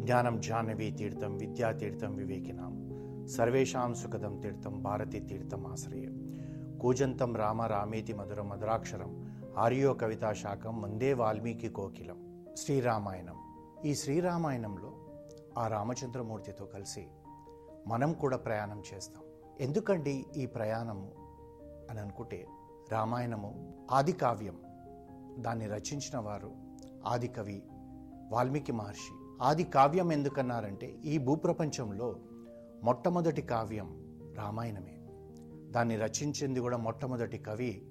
జ్ఞానం జాహ్నవీ తీర్థం విద్యా తీర్థం వివేకినాం. సర్వేషాం సుఖదం తీర్థం భారతి తీర్థం ఆశ్రయం. కూజంతం రామ రామేతి మధుర మధురాక్షరం ఆర్యో కవితా శాఖం ముందే వాల్మీకి కోకిలం. శ్రీరామాయణం. ఈ శ్రీరామాయణంలో ఆ రామచంద్రమూర్తితో కలిసి మనం కూడా ప్రయాణం చేస్తాం. ఎందుకండి ఈ ప్రయాణము అని అనుకుంటే రామాయణము ఆది కావ్యం దాన్ని రచించిన వారు ఆది కవి వాల్మీకి మహర్షి. ఆది కావ్యం ఎందుకన్నారంటే ఈ భూప్రపంచంలో మొట్టమొదటి కావ్యం రామాయణమే. దాన్ని రచించింది కూడా మొట్టమొదటి కవి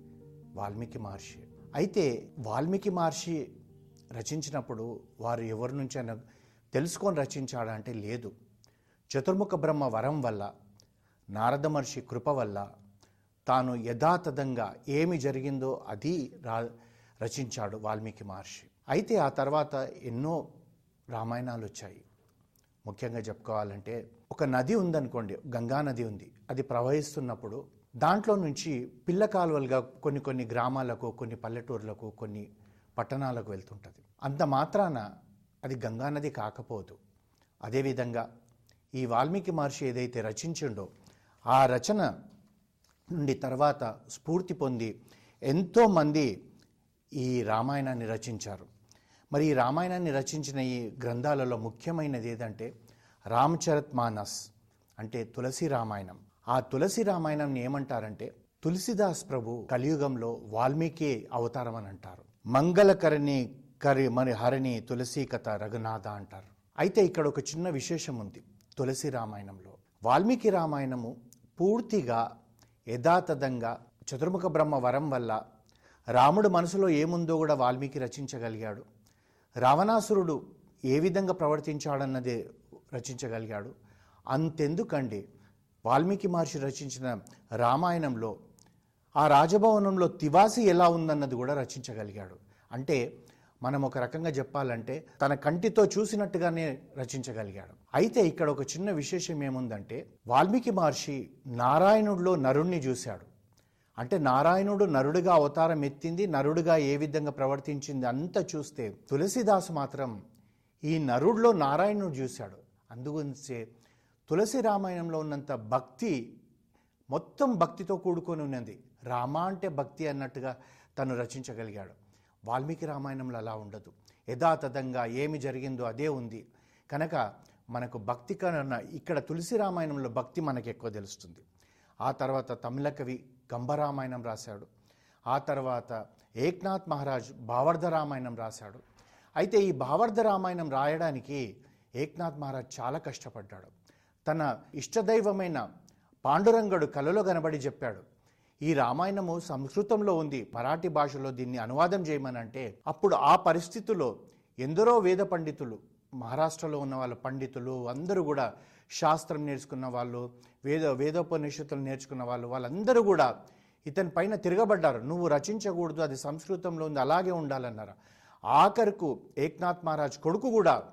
వాల్మీకి మహర్షి. అయితే వాల్మీకి మహర్షి రచించినప్పుడు వారు ఎవరి నుంచైనా తెలుసుకొని రచించాడంటే లేదు. చతుర్ముఖ బ్రహ్మ వరం వల్ల నారద మహర్షి కృప వల్ల తాను యథాతథంగా ఏమి జరిగిందో అది రా రచించాడు వాల్మీకి మహర్షి. అయితే ఆ తర్వాత ఎన్నో రామాయణాలు వచ్చాయి ముఖ్యంగా చెప్పుకోవాలంటే ఒక నది ఉందనుకోండి గంగా నది ఉంది అది ప్రవహిస్తున్నప్పుడు దాంట్లో నుంచి పిల్ల కాలువలుగా కొన్ని కొన్ని గ్రామాలకు కొన్ని పల్లెటూర్లకు కొన్ని పట్టణాలకు వెళ్తుంటుంది. అంత మాత్రాన అది గంగా నది కాకపోదు. అదేవిధంగా ఈ వాల్మీకి మహర్షి ఏదైతే రచించిండో ఆ రచన నుండి తర్వాత స్ఫూర్తి పొంది ఎంతోమంది ఈ రామాయణాన్ని రచించారు. మరి ఈ రామాయణాన్ని రచించిన ఈ గ్రంథాలలో ముఖ్యమైనది ఏదంటే రామచరత్ మానస్ అంటే తులసి రామాయణం. ఆ తులసి రామాయణంని ఏమంటారంటే తులసిదాస్ ప్రభు కలియుగంలో వాల్మీకి అవతారం అని అంటారు. మంగళకరణి కరి మరి హరిణి తులసి కథ రఘునాథ అంటారు. అయితే ఇక్కడ ఒక చిన్న విశేషం ఉంది తులసి రామాయణంలో. వాల్మీకి రామాయణము పూర్తిగా యథాతథంగా చతుర్ముఖ బ్రహ్మ వరం వల్ల రాముడు మనసులో ఏముందో కూడా వాల్మీకి రచించగలిగాడు. రావణాసురుడు ఏ విధంగా ప్రవర్తించాడన్నది రచించగలిగాడు. అంతెందుకండి వాల్మీకి మహర్షి రచించిన రామాయణంలో ఆ రాజభవనంలో తివాసి ఎలా ఉందన్నది కూడా రచించగలిగాడు. అంటే మనం ఒక రకంగా చెప్పాలంటే తన కంటితో చూసినట్టుగానే రచించగలిగాడు. అయితే ఇక్కడ ఒక చిన్న విశేషం ఏముందంటే వాల్మీకి మహర్షి నారాయణుడిలో నరుణ్ణి చూశాడు. అంటే నారాయణుడు నరుడుగా అవతారం ఎత్తింది నరుడుగా ఏ విధంగా ప్రవర్తించింది అంతా చూస్తే తులసిదాస్ మాత్రం ఈ నరుడిలో నారాయణుడు చూశాడు. అందుగురించే తులసి రామాయణంలో ఉన్నంత భక్తి మొత్తం భక్తితో కూడుకొని ఉన్నది. రామ అంటే భక్తి అన్నట్టుగా తను రచించగలిగాడు. వాల్మీకి రామాయణంలో అలా ఉండదు. యథాతథంగా ఏమి జరిగిందో అదే ఉంది. కనుక మనకు భక్తి కన్నా ఇక్కడ తులసి రామాయణంలో భక్తి మనకు ఎక్కువ తెలుస్తుంది. ఆ తర్వాత తమిళ కవి గంభరామాయణం రాశాడు. ఆ తర్వాత ఏక్నాథ్ మహారాజ్ భావర్ధ రామాయణం రాశాడు. అయితే ఈ భావర్ధ రామాయణం రాయడానికి ఏక్నాథ్ మహారాజ్ చాలా కష్టపడ్డాడు. తన ఇష్టదైవమైన పాండురంగడు కలలో కనబడి చెప్పాడు ఈ రామాయణము సంస్కృతంలో ఉంది మరాఠీ భాషలో దీన్ని అనువాదం చేయమనంటే అప్పుడు ఆ పరిస్థితుల్లో ఎందరో వేద పండితులు మహారాష్ట్రలో ఉన్న వాళ్ళ పండితులు అందరూ కూడా శాస్త్రం నేర్చుకున్న వాళ్ళు వేద వేదోపనిషత్తులు నేర్చుకున్న వాళ్ళు వాళ్ళందరూ కూడా ఇతని పైన తిరగబడ్డారు. నువ్వు రచించకూడదు అది సంస్కృతంలో ఉంది అలాగే ఉండాలన్నారు? ఆఖరుకు ఏక్నాథ్ మహారాజ్ కొడుకు కూడా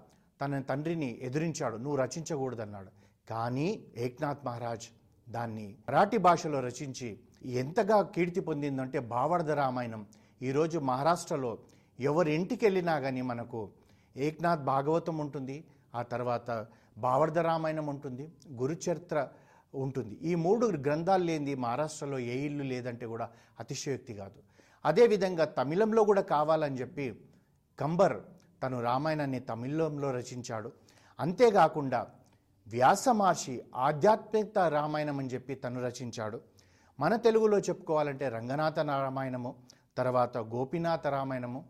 తన తండ్రిని ఎదిరించాడు నువ్వు రచించకూడదన్నాడు. కానీ ఏక్నాథ్ మహారాజ్ దాన్ని మరాఠీ భాషలో రచించి ఎంతగా కీర్తి పొందిందంటే భావార్థ రామాయణం. ఈరోజు మహారాష్ట్రలో ఎవరి ఇంటికి వెళ్ళినా కానీ మనకు ఏక్నాథ్ భాగవతం ఉంటుంది ఆ తర్వాత భావర్ధ రామాయణం ఉంటుంది గురుచరిత్ర ఉంటుంది. ఈ మూడు గ్రంథాలు లేనిది మహారాష్ట్రలో ఏ ఇల్లు లేదంటే కూడా అతిశయోక్తి కాదు. అదేవిధంగా తమిళంలో కూడా కావాలని చెప్పి కంబర్ తను రామాయణాన్ని తమిళంలో రచించాడు. అంతేకాకుండా వ్యాస మహర్షి ఆధ్యాత్మిక రామాయణం అని చెప్పి తను రచించాడు. మన తెలుగులో చెప్పుకోవాలంటే రంగనాథ రామాయణము తర్వాత గోపీనాథ రామాయణము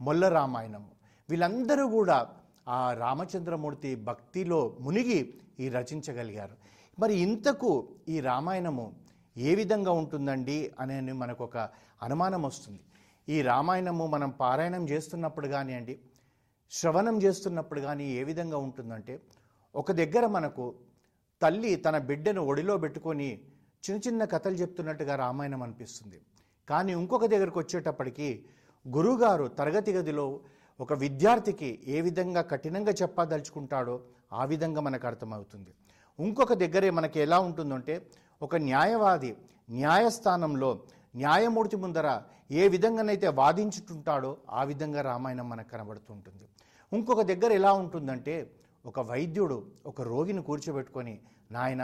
మొల్ల రామాయణము. వీళ్ళందరూ కూడా ఆ రామచంద్రమూర్తి భక్తిలో మునిగి ఈ రచించగలిగారు. మరి ఇంతకు ఈ రామాయణము ఏ విధంగా ఉంటుందండి అనే మనకు ఒక అనుమానం వస్తుంది. ఈ రామాయణము మనం పారాయణం చేస్తున్నప్పుడు కానివ్వండి శ్రవణం చేస్తున్నప్పుడు కానీ ఏ విధంగా ఉంటుందంటే ఒక దగ్గర మనకు తల్లి తన బిడ్డను ఒడిలో పెట్టుకొని చిన్న చిన్న కథలు చెప్తున్నట్టుగా రామాయణం అనిపిస్తుంది. కానీ ఇంకొక దగ్గరకు వచ్చేటప్పటికి గురువుగారు తరగతి గదిలో ఒక విద్యార్థికి ఏ విధంగా కఠినంగా చెప్పదలుచుకుంటాడో ఆ విధంగా మనకు అర్థమవుతుంది. ఇంకొక దగ్గరే మనకి ఎలా ఉంటుందంటే ఒక న్యాయవాది న్యాయస్థానంలో న్యాయమూర్తి ముందర ఏ విధంగానైతే వాదించుతుంటాడో ఆ విధంగా రామాయణం మనకు కనబడుతుంటుంది. ఇంకొక దగ్గర ఎలా ఉంటుందంటే ఒక వైద్యుడు ఒక రోగిని కూర్చోబెట్టుకొని నాయన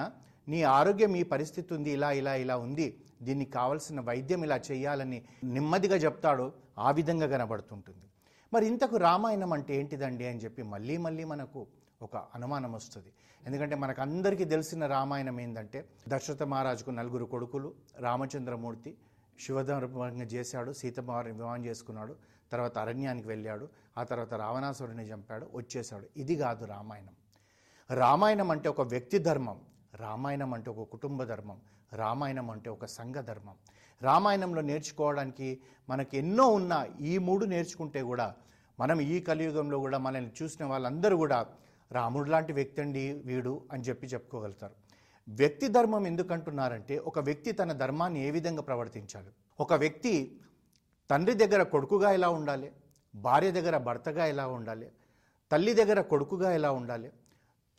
నీ ఆరోగ్యం ఈ పరిస్థితి ఉంది ఇలా ఇలా ఇలా ఉంది దీనికి కావలసిన వైద్యం ఇలా చేయాలని నెమ్మదిగా చెప్తాడో ఆ విధంగా కనబడుతుంటుంది. మరి ఇంతకు రామాయణం అంటే ఏంటిదండి అని చెప్పి మళ్ళీ మళ్ళీ మనకు ఒక అనుమానం వస్తుంది. ఎందుకంటే మనకు అందరికీ తెలిసిన రామాయణం ఏంటంటే దశరథ మహారాజుకు నలుగురు కొడుకులు రామచంద్రమూర్తి శివధర్మంగా చేశాడు సీతమ్మవారిని వివాహం చేసుకున్నాడు తర్వాత అరణ్యానికి వెళ్ళాడు ఆ తర్వాత రావణాసురుడిని చంపాడు వచ్చేశాడు. ఇది కాదు రామాయణం. రామాయణం అంటే ఒక వ్యక్తి ధర్మం రామాయణం అంటే ఒక కుటుంబ ధర్మం రామాయణం అంటే ఒక సంఘ ధర్మం. రామాయణంలో నేర్చుకోవడానికి మనకి ఎన్నో ఉన్న ఈ మూడు నేర్చుకుంటే కూడా మనం ఈ కలియుగంలో కూడా మనల్ని చూసిన వాళ్ళందరూ కూడా రాముడు లాంటి వ్యక్తి అండి వీడు అని చెప్పి చెప్పుకోగలుగుతారు. వ్యక్తి ధర్మం ఎందుకంటున్నారంటే ఒక వ్యక్తి తన ధర్మాన్ని ఏ విధంగా ప్రవర్తించాలి? ఒక వ్యక్తి తండ్రి దగ్గర కొడుకుగా ఎలా ఉండాలి? భార్య దగ్గర భర్తగా ఎలా ఉండాలి? తల్లి దగ్గర కొడుకుగా ఎలా ఉండాలి?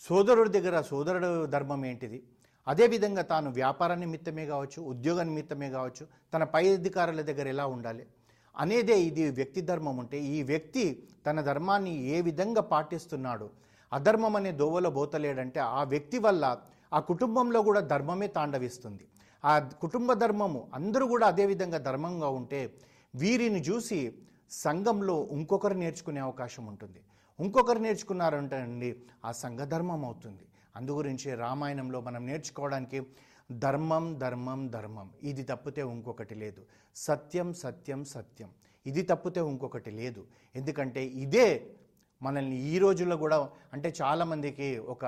సోదరుడి దగ్గర సోదరుడు ధర్మం ఏంటిది? అదేవిధంగా తాను వ్యాపార నిమిత్తమే కావచ్చు ఉద్యోగ నిమిత్తమే కావచ్చు తన పై అధికారుల దగ్గర ఎలా ఉండాలి అనేదే ఇది వ్యక్తి ధర్మం ఉంటే ఈ వ్యక్తి తన ధర్మాన్ని ఏ విధంగా పాటిస్తున్నాడు అధర్మం అనే దోవలో బోతలేడంటే ఆ వ్యక్తి వల్ల ఆ కుటుంబంలో కూడా ధర్మమే తాండవిస్తుంది. ఆ కుటుంబ ధర్మము అందరూ కూడా అదే విధంగా ధర్మంగా ఉంటే వీరిని చూసి సంఘంలో ఇంకొకరు నేర్చుకునే అవకాశం ఉంటుంది. ఇంకొకరు నేర్చుకున్నారంటే అండి ఆ సంఘ ధర్మం అవుతుంది. అందుగురించి రామాయణంలో మనం నేర్చుకోవడానికి ధర్మం ధర్మం ధర్మం. ఇది తప్పితే ఇంకొకటి లేదు. సత్యం సత్యం సత్యం. ఇది తప్పితే ఇంకొకటి లేదు. ఎందుకంటే ఇదే మనల్ని ఈ రోజుల్లో కూడా అంటే చాలామందికి ఒక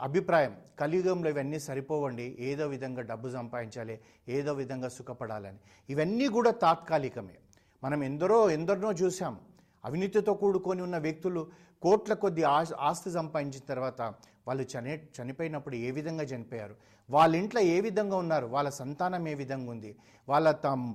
అభిప్రాయం. కలియుగంలో ఇవన్నీ సరిపోవండి. ఏదో విధంగా డబ్బు సంపాదించాలి ఏదో విధంగా సుఖపడాలని. ఇవన్నీ కూడా తాత్కాలికమే. మనం ఎందరో ఎందరినో చూసాం అవినీతితో కూడుకొని ఉన్న వ్యక్తులు కోట్ల కొద్ది ఆస్తి సంపాదించిన తర్వాత వాళ్ళు చని చనిపోయినప్పుడు ఏ విధంగా చనిపోయారు? వాళ్ళ ఇంట్లో ఏ విధంగా ఉన్నారు? వాళ్ళ సంతానం ఏ విధంగా ఉంది? వాళ్ళ తమ్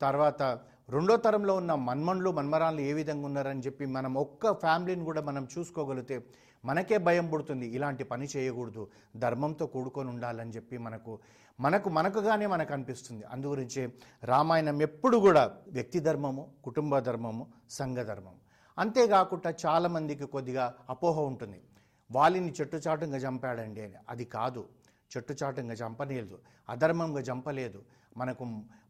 తర్వాత రెండో తరంలో ఉన్న మన్మన్లు మన్మరాన్లు ఏ విధంగా ఉన్నారని చెప్పి మనం ఒక్క ఫ్యామిలీని కూడా మనం చూసుకోగలిగితే మనకే భయం పుడుతుంది ఇలాంటి పని చేయకూడదు ధర్మంతో కూడుకొని ఉండాలని చెప్పి మనకు మనకు మనకుగానే మనకు అనిపిస్తుంది అందుగురించి రామాయణం ఎప్పుడు కూడా వ్యక్తి ధర్మము కుటుంబ ధర్మము సంఘ ధర్మము. అంతేకాకుండా చాలామందికి కొద్దిగా అపోహ ఉంటుంది. వాలిని చెట్టుచాటుగా చంపాడండి అని. అది కాదు. చెట్టుచాటుగా చంపలేదు అధర్మంగా చంపలేదు. మనకు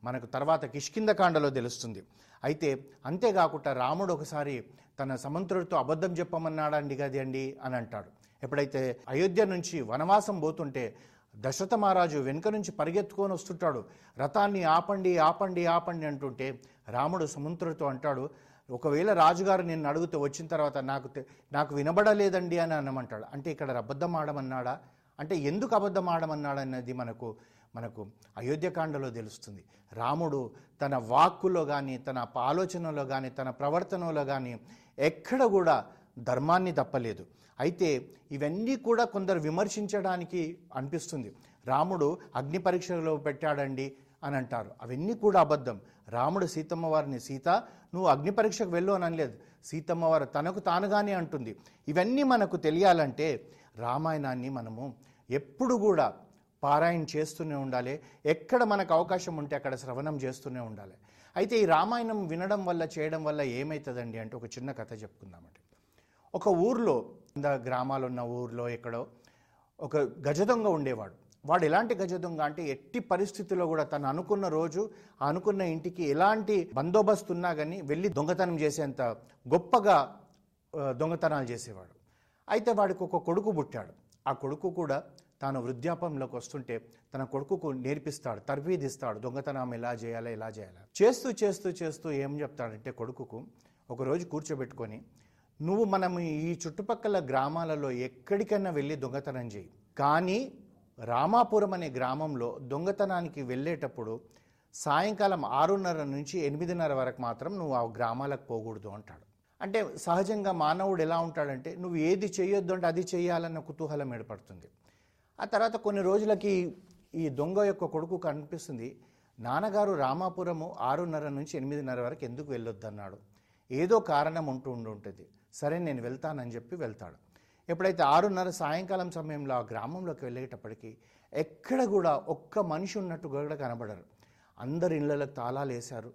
మనకు తర్వాత కిష్కిందకాండలో తెలుస్తుంది. అయితే అంతేకాకుండా రాముడు ఒకసారి తన సమంతుడితో అబద్ధం చెప్పమన్నాడండి కదండి అండి అని అంటాడు. ఎప్పుడైతే అయోధ్య నుంచి వనవాసం పోతుంటే దశరథ మహారాజు వెనుక నుంచి పరిగెత్తుకొని వస్తుంటాడు. రథాన్ని ఆపండి ఆపండి ఆపండి అంటుంటే రాముడు సముద్రుడితో అంటాడు ఒకవేళ రాజుగారు నిన్ను అడుగుతూ వచ్చిన తర్వాత నాకు నాకు వినబడలేదండి అని అనమంటాడు అంటే ఇక్కడ అబద్ధం ఆడమన్నాడా? అంటే ఎందుకు అబద్ధం ఆడమన్నాడన్నది మనకు మనకు అయోధ్యకాండలో తెలుస్తుంది. రాముడు తన వాక్కులో కానీ తన ఆలోచనలో కానీ తన ప్రవర్తనలో కానీ ఎక్కడ కూడా ధర్మాన్ని తప్పలేదు. అయితే ఇవన్నీ కూడా కొందరు విమర్శించడానికి అనిపిస్తుంది. రాముడు అగ్ని పరీక్షలో పెట్టాడండి అని అంటారు. అవన్నీ కూడా అబద్ధం. రాముడు సీతమ్మ వారిని సీత నువ్వు అగ్ని పరీక్షకు వెళ్ళు అని అనలేదు. సీతమ్మ వారు తనకు తానుగానే అంటుంది. ఇవన్నీ మనకు తెలియాలంటే రామాయణాన్ని మనము ఎప్పుడు కూడా పారాయణ చేస్తూనే ఉండాలి. ఎక్కడ మనకు అవకాశం ఉంటే అక్కడ శ్రవణం చేస్తూనే ఉండాలి. అయితే ఈ రామాయణం వినడం వల్ల చేయడం వల్ల ఏమవుతుందండి అంటే ఒక చిన్న కథ చెప్పుకుందామంటే ఒక ఊర్లో గ్రామాలు ఉన్న ఊర్లో ఎక్కడో ఒక గజదొంగ ఉండేవాడు. వాడు ఎలాంటి గజదొంగ అంటే ఎట్టి పరిస్థితుల్లో కూడా తను అనుకున్న రోజు అనుకున్న ఇంటికి ఎలాంటి బందోబస్తు ఉన్నా కానీ వెళ్ళి దొంగతనం చేసేంత గొప్పగా దొంగతనాలు చేసేవాడు. అయితే వాడికి ఒక కొడుకు పుట్టాడు. ఆ కొడుకు కూడా తాను వృద్ధాపంలోకి వస్తుంటే తన కొడుకుకు నేర్పిస్తాడు తర్వీదిస్తాడు దొంగతనం ఎలా చేయాలా ఎలా చేయాలా. చేస్తూ చేస్తూ చేస్తూ ఏం చెప్తాడంటే కొడుకుకు ఒకరోజు కూర్చోబెట్టుకొని నువ్వు మనం ఈ చుట్టుపక్కల గ్రామాలలో ఎక్కడికైనా వెళ్ళి దొంగతనం చేయి. కానీ రామాపురం అనే గ్రామంలో దొంగతనానికి వెళ్ళేటప్పుడు సాయంకాలం ఆరున్నర నుంచి ఎనిమిదిన్నర వరకు మాత్రం నువ్వు ఆ గ్రామాలకు పోకూడదు అంటాడు. అంటే సహజంగా మానవుడు ఎలా ఉంటాడంటే నువ్వు ఏది చేయొద్దు అంటే అది చేయాలన్న కుతూహలం ఏర్పడుతుంది. ఆ తర్వాత కొన్ని రోజులకి ఈ దొంగ యొక్క కొడుకు కనిపిస్తుంది. నాన్నగారు రామాపురము ఆరున్నర నుంచి ఎనిమిదిన్నర వరకు ఎందుకు వెళ్ళొద్దన్నాడు? ఏదో కారణం ఉంటూ ఉండి ఉంటుంది సరే నేను వెళ్తానని చెప్పి వెళ్తాడు. ఎప్పుడైతే ఆరున్నర సాయంకాలం సమయంలో ఆ గ్రామంలోకి వెళ్ళేటప్పటికీ ఎక్కడ కూడా ఒక్క మనిషి ఉన్నట్టు కూడా కనబడరు. అందరు ఇళ్ళలకు తాళాలు వేశారు.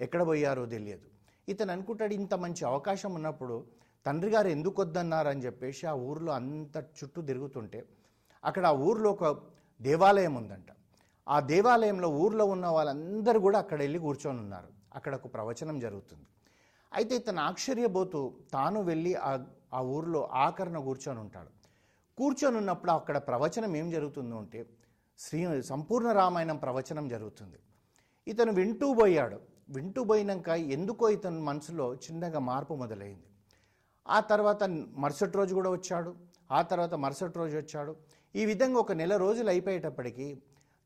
ఎక్కడ పోయారో తెలియదు. ఇతను అనుకుంటాడు ఇంత మంచి అవకాశం ఉన్నప్పుడు తండ్రి గారు ఎందుకు వద్దన్నారని చెప్పేసి ఆ ఊర్లో అంత చుట్టూ తిరుగుతుంటే అక్కడ ఆ ఊర్లో ఒక దేవాలయం ఉందంట. ఆ దేవాలయంలో ఊర్లో ఉన్న వాళ్ళందరూ కూడా అక్కడ వెళ్ళి కూర్చొని ఉన్నారు. అక్కడ ఒక ప్రవచనం జరుగుతుంది. అయితే ఇతను ఆశ్చర్యపోతూ తాను వెళ్ళి ఆ ఆ ఊర్లో ఆకరణ కూర్చొని ఉంటాడు. కూర్చొని ఉన్నప్పుడు అక్కడ ప్రవచనం ఏం జరుగుతుందో అంటే శ్రీ సంపూర్ణ రామాయణం ప్రవచనం జరుగుతుంది. ఇతను వింటూ పోయాడు. వింటూ పోయినాక ఎందుకో ఇతని మనసులో చిన్నగా మార్పు మొదలైంది. ఆ తర్వాత మరుసటి రోజు కూడా వచ్చాడు. ఆ తర్వాత మరుసటి రోజు వచ్చాడు. ఈ విధంగా ఒక నెల రోజులు అయిపోయేటప్పటికీ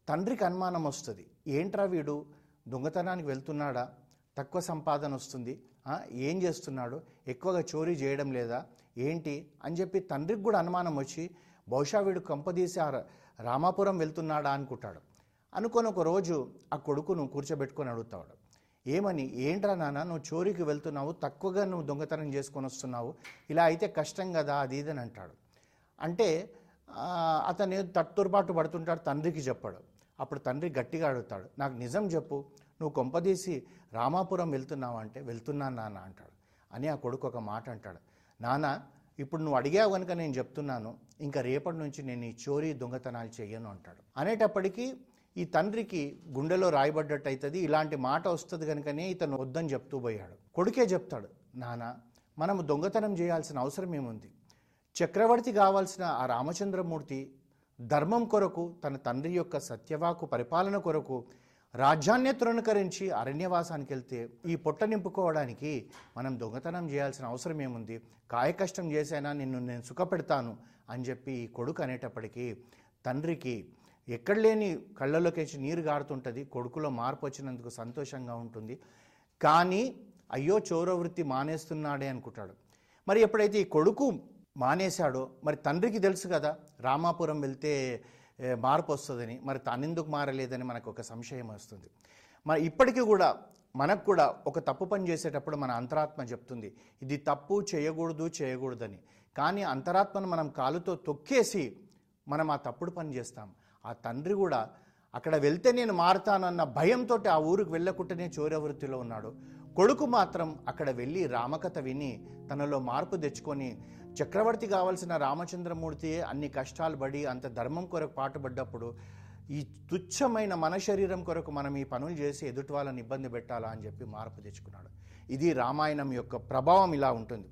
తండ్రికి అనుమానం వస్తుంది. ఏంట్రా వీడు? దొంగతనానికి వెళ్తున్నాడా? తక్కువ సంపాదన వస్తుంది. ఏం చేస్తున్నాడు? ఎక్కువగా చోరీ చేయడం లేదా? ఏంటి? అని చెప్పి తండ్రికి కూడా అనుమానం వచ్చి బహుశా వీడు కంపదీసి ఆ రామాపురం వెళ్తున్నాడా అనుకుంటాడు. అనుకొని ఒక రోజు ఆ కొడుకును కూర్చోబెట్టుకొని అడుగుతాడు ఏమని? ఏంట్రా నాన్న నువ్వు చోరీకి వెళ్తున్నావు తక్కువగా నువ్వు దొంగతనం చేసుకొని వస్తున్నావు ఇలా అయితే కష్టం కదా అది ఇది అని అంటాడు. అంటే అతను తట్టుబాటు పడుతుంటాడు తండ్రికి చెప్పాడు. అప్పుడు తండ్రి గట్టిగా అడుగుతాడు నాకు నిజం చెప్పు నువ్వు కొంపదీసి రామాపురం వెళ్తున్నావు అంటే వెళ్తున్నాను నాన్న అంటాడు. అని ఆ కొడుకు ఒక మాట అంటాడు. నాన్న ఇప్పుడు నువ్వు అడిగావు కనుక నేను చెప్తున్నాను ఇంకా రేపటి నుంచి నేను ఈ చోరీ దొంగతనాలు చెయ్యను అంటాడు. అనేటప్పటికీ ఈ తండ్రికి గుండెలో రాయబడ్డట్టు అవుతుంది ఇలాంటి మాట వస్తుంది కనుకనే ఇతను వద్దని చెప్తూ పోయాడు. కొడుకే చెప్తాడు నాన్న మనము దొంగతనం చేయాల్సిన అవసరం ఏముంది? చక్రవర్తి కావాల్సిన ఆ రామచంద్రమూర్తి ధర్మం కొరకు తన తండ్రి యొక్క సత్యవాకు పరిపాలన కొరకు రాజ్యాన్ని తృణకరించి అరణ్యవాసానికి వెళ్తే ఈ పొట్ట నింపుకోవడానికి మనం దొంగతనం చేయాల్సిన అవసరం ఏముంది? కాయకష్టం చేసైనా? నిన్ను నేను సుఖపెడతాను అని చెప్పి ఈ కొడుకు అనేటప్పటికీ తండ్రికి ఎక్కడ లేని కళ్ళలోకి నీరు గారుతుంటుంది. కొడుకులో మార్పు వచ్చినందుకు సంతోషంగా ఉంటుంది. కానీ అయ్యో చోరవృత్తి మానేస్తున్నాడే అనుకుంటాడు. మరి ఎప్పుడైతే ఈ కొడుకు మానేశాడో మరి తండ్రికి తెలుసు కదా రామాపురం వెళ్తే మార్పు వస్తుందని మరి తానెందుకు మారలేదని మనకు ఒక సంశయం వస్తుంది. మరి ఇప్పటికీ కూడా మనకు కూడా ఒక తప్పు పని చేసేటప్పుడు మన అంతరాత్మ చెప్తుంది ఇది తప్పు చేయకూడదు చేయకూడదని. కానీ అంతరాత్మను మనం కాలుతో తొక్కేసి మనం ఆ తప్పుడు పని చేస్తాం. ఆ తండ్రి కూడా అక్కడ వెళ్తే నేను మారుతానన్న భయంతో ఆ ఊరికి వెళ్ళకుండానే చోరవృత్తిలో ఉన్నాడు. కొడుకు మాత్రం అక్కడ వెళ్ళి రామకథ విని తనలో మార్పు తెచ్చుకొని చక్రవర్తి కావాల్సిన రామచంద్రమూర్తి అన్ని కష్టాలు పడి అంత ధర్మం కొరకు పాటుపడ్డప్పుడు ఈ తుచ్చమైన మన శరీరం కొరకు మనం ఈ పనులు చేసి ఎదుటి వాళ్ళని ఇబ్బంది పెట్టాలా అని చెప్పి మార్పు తెచ్చుకున్నాడు. ఇది రామాయణం యొక్క ప్రభావం ఇలా ఉంటుంది.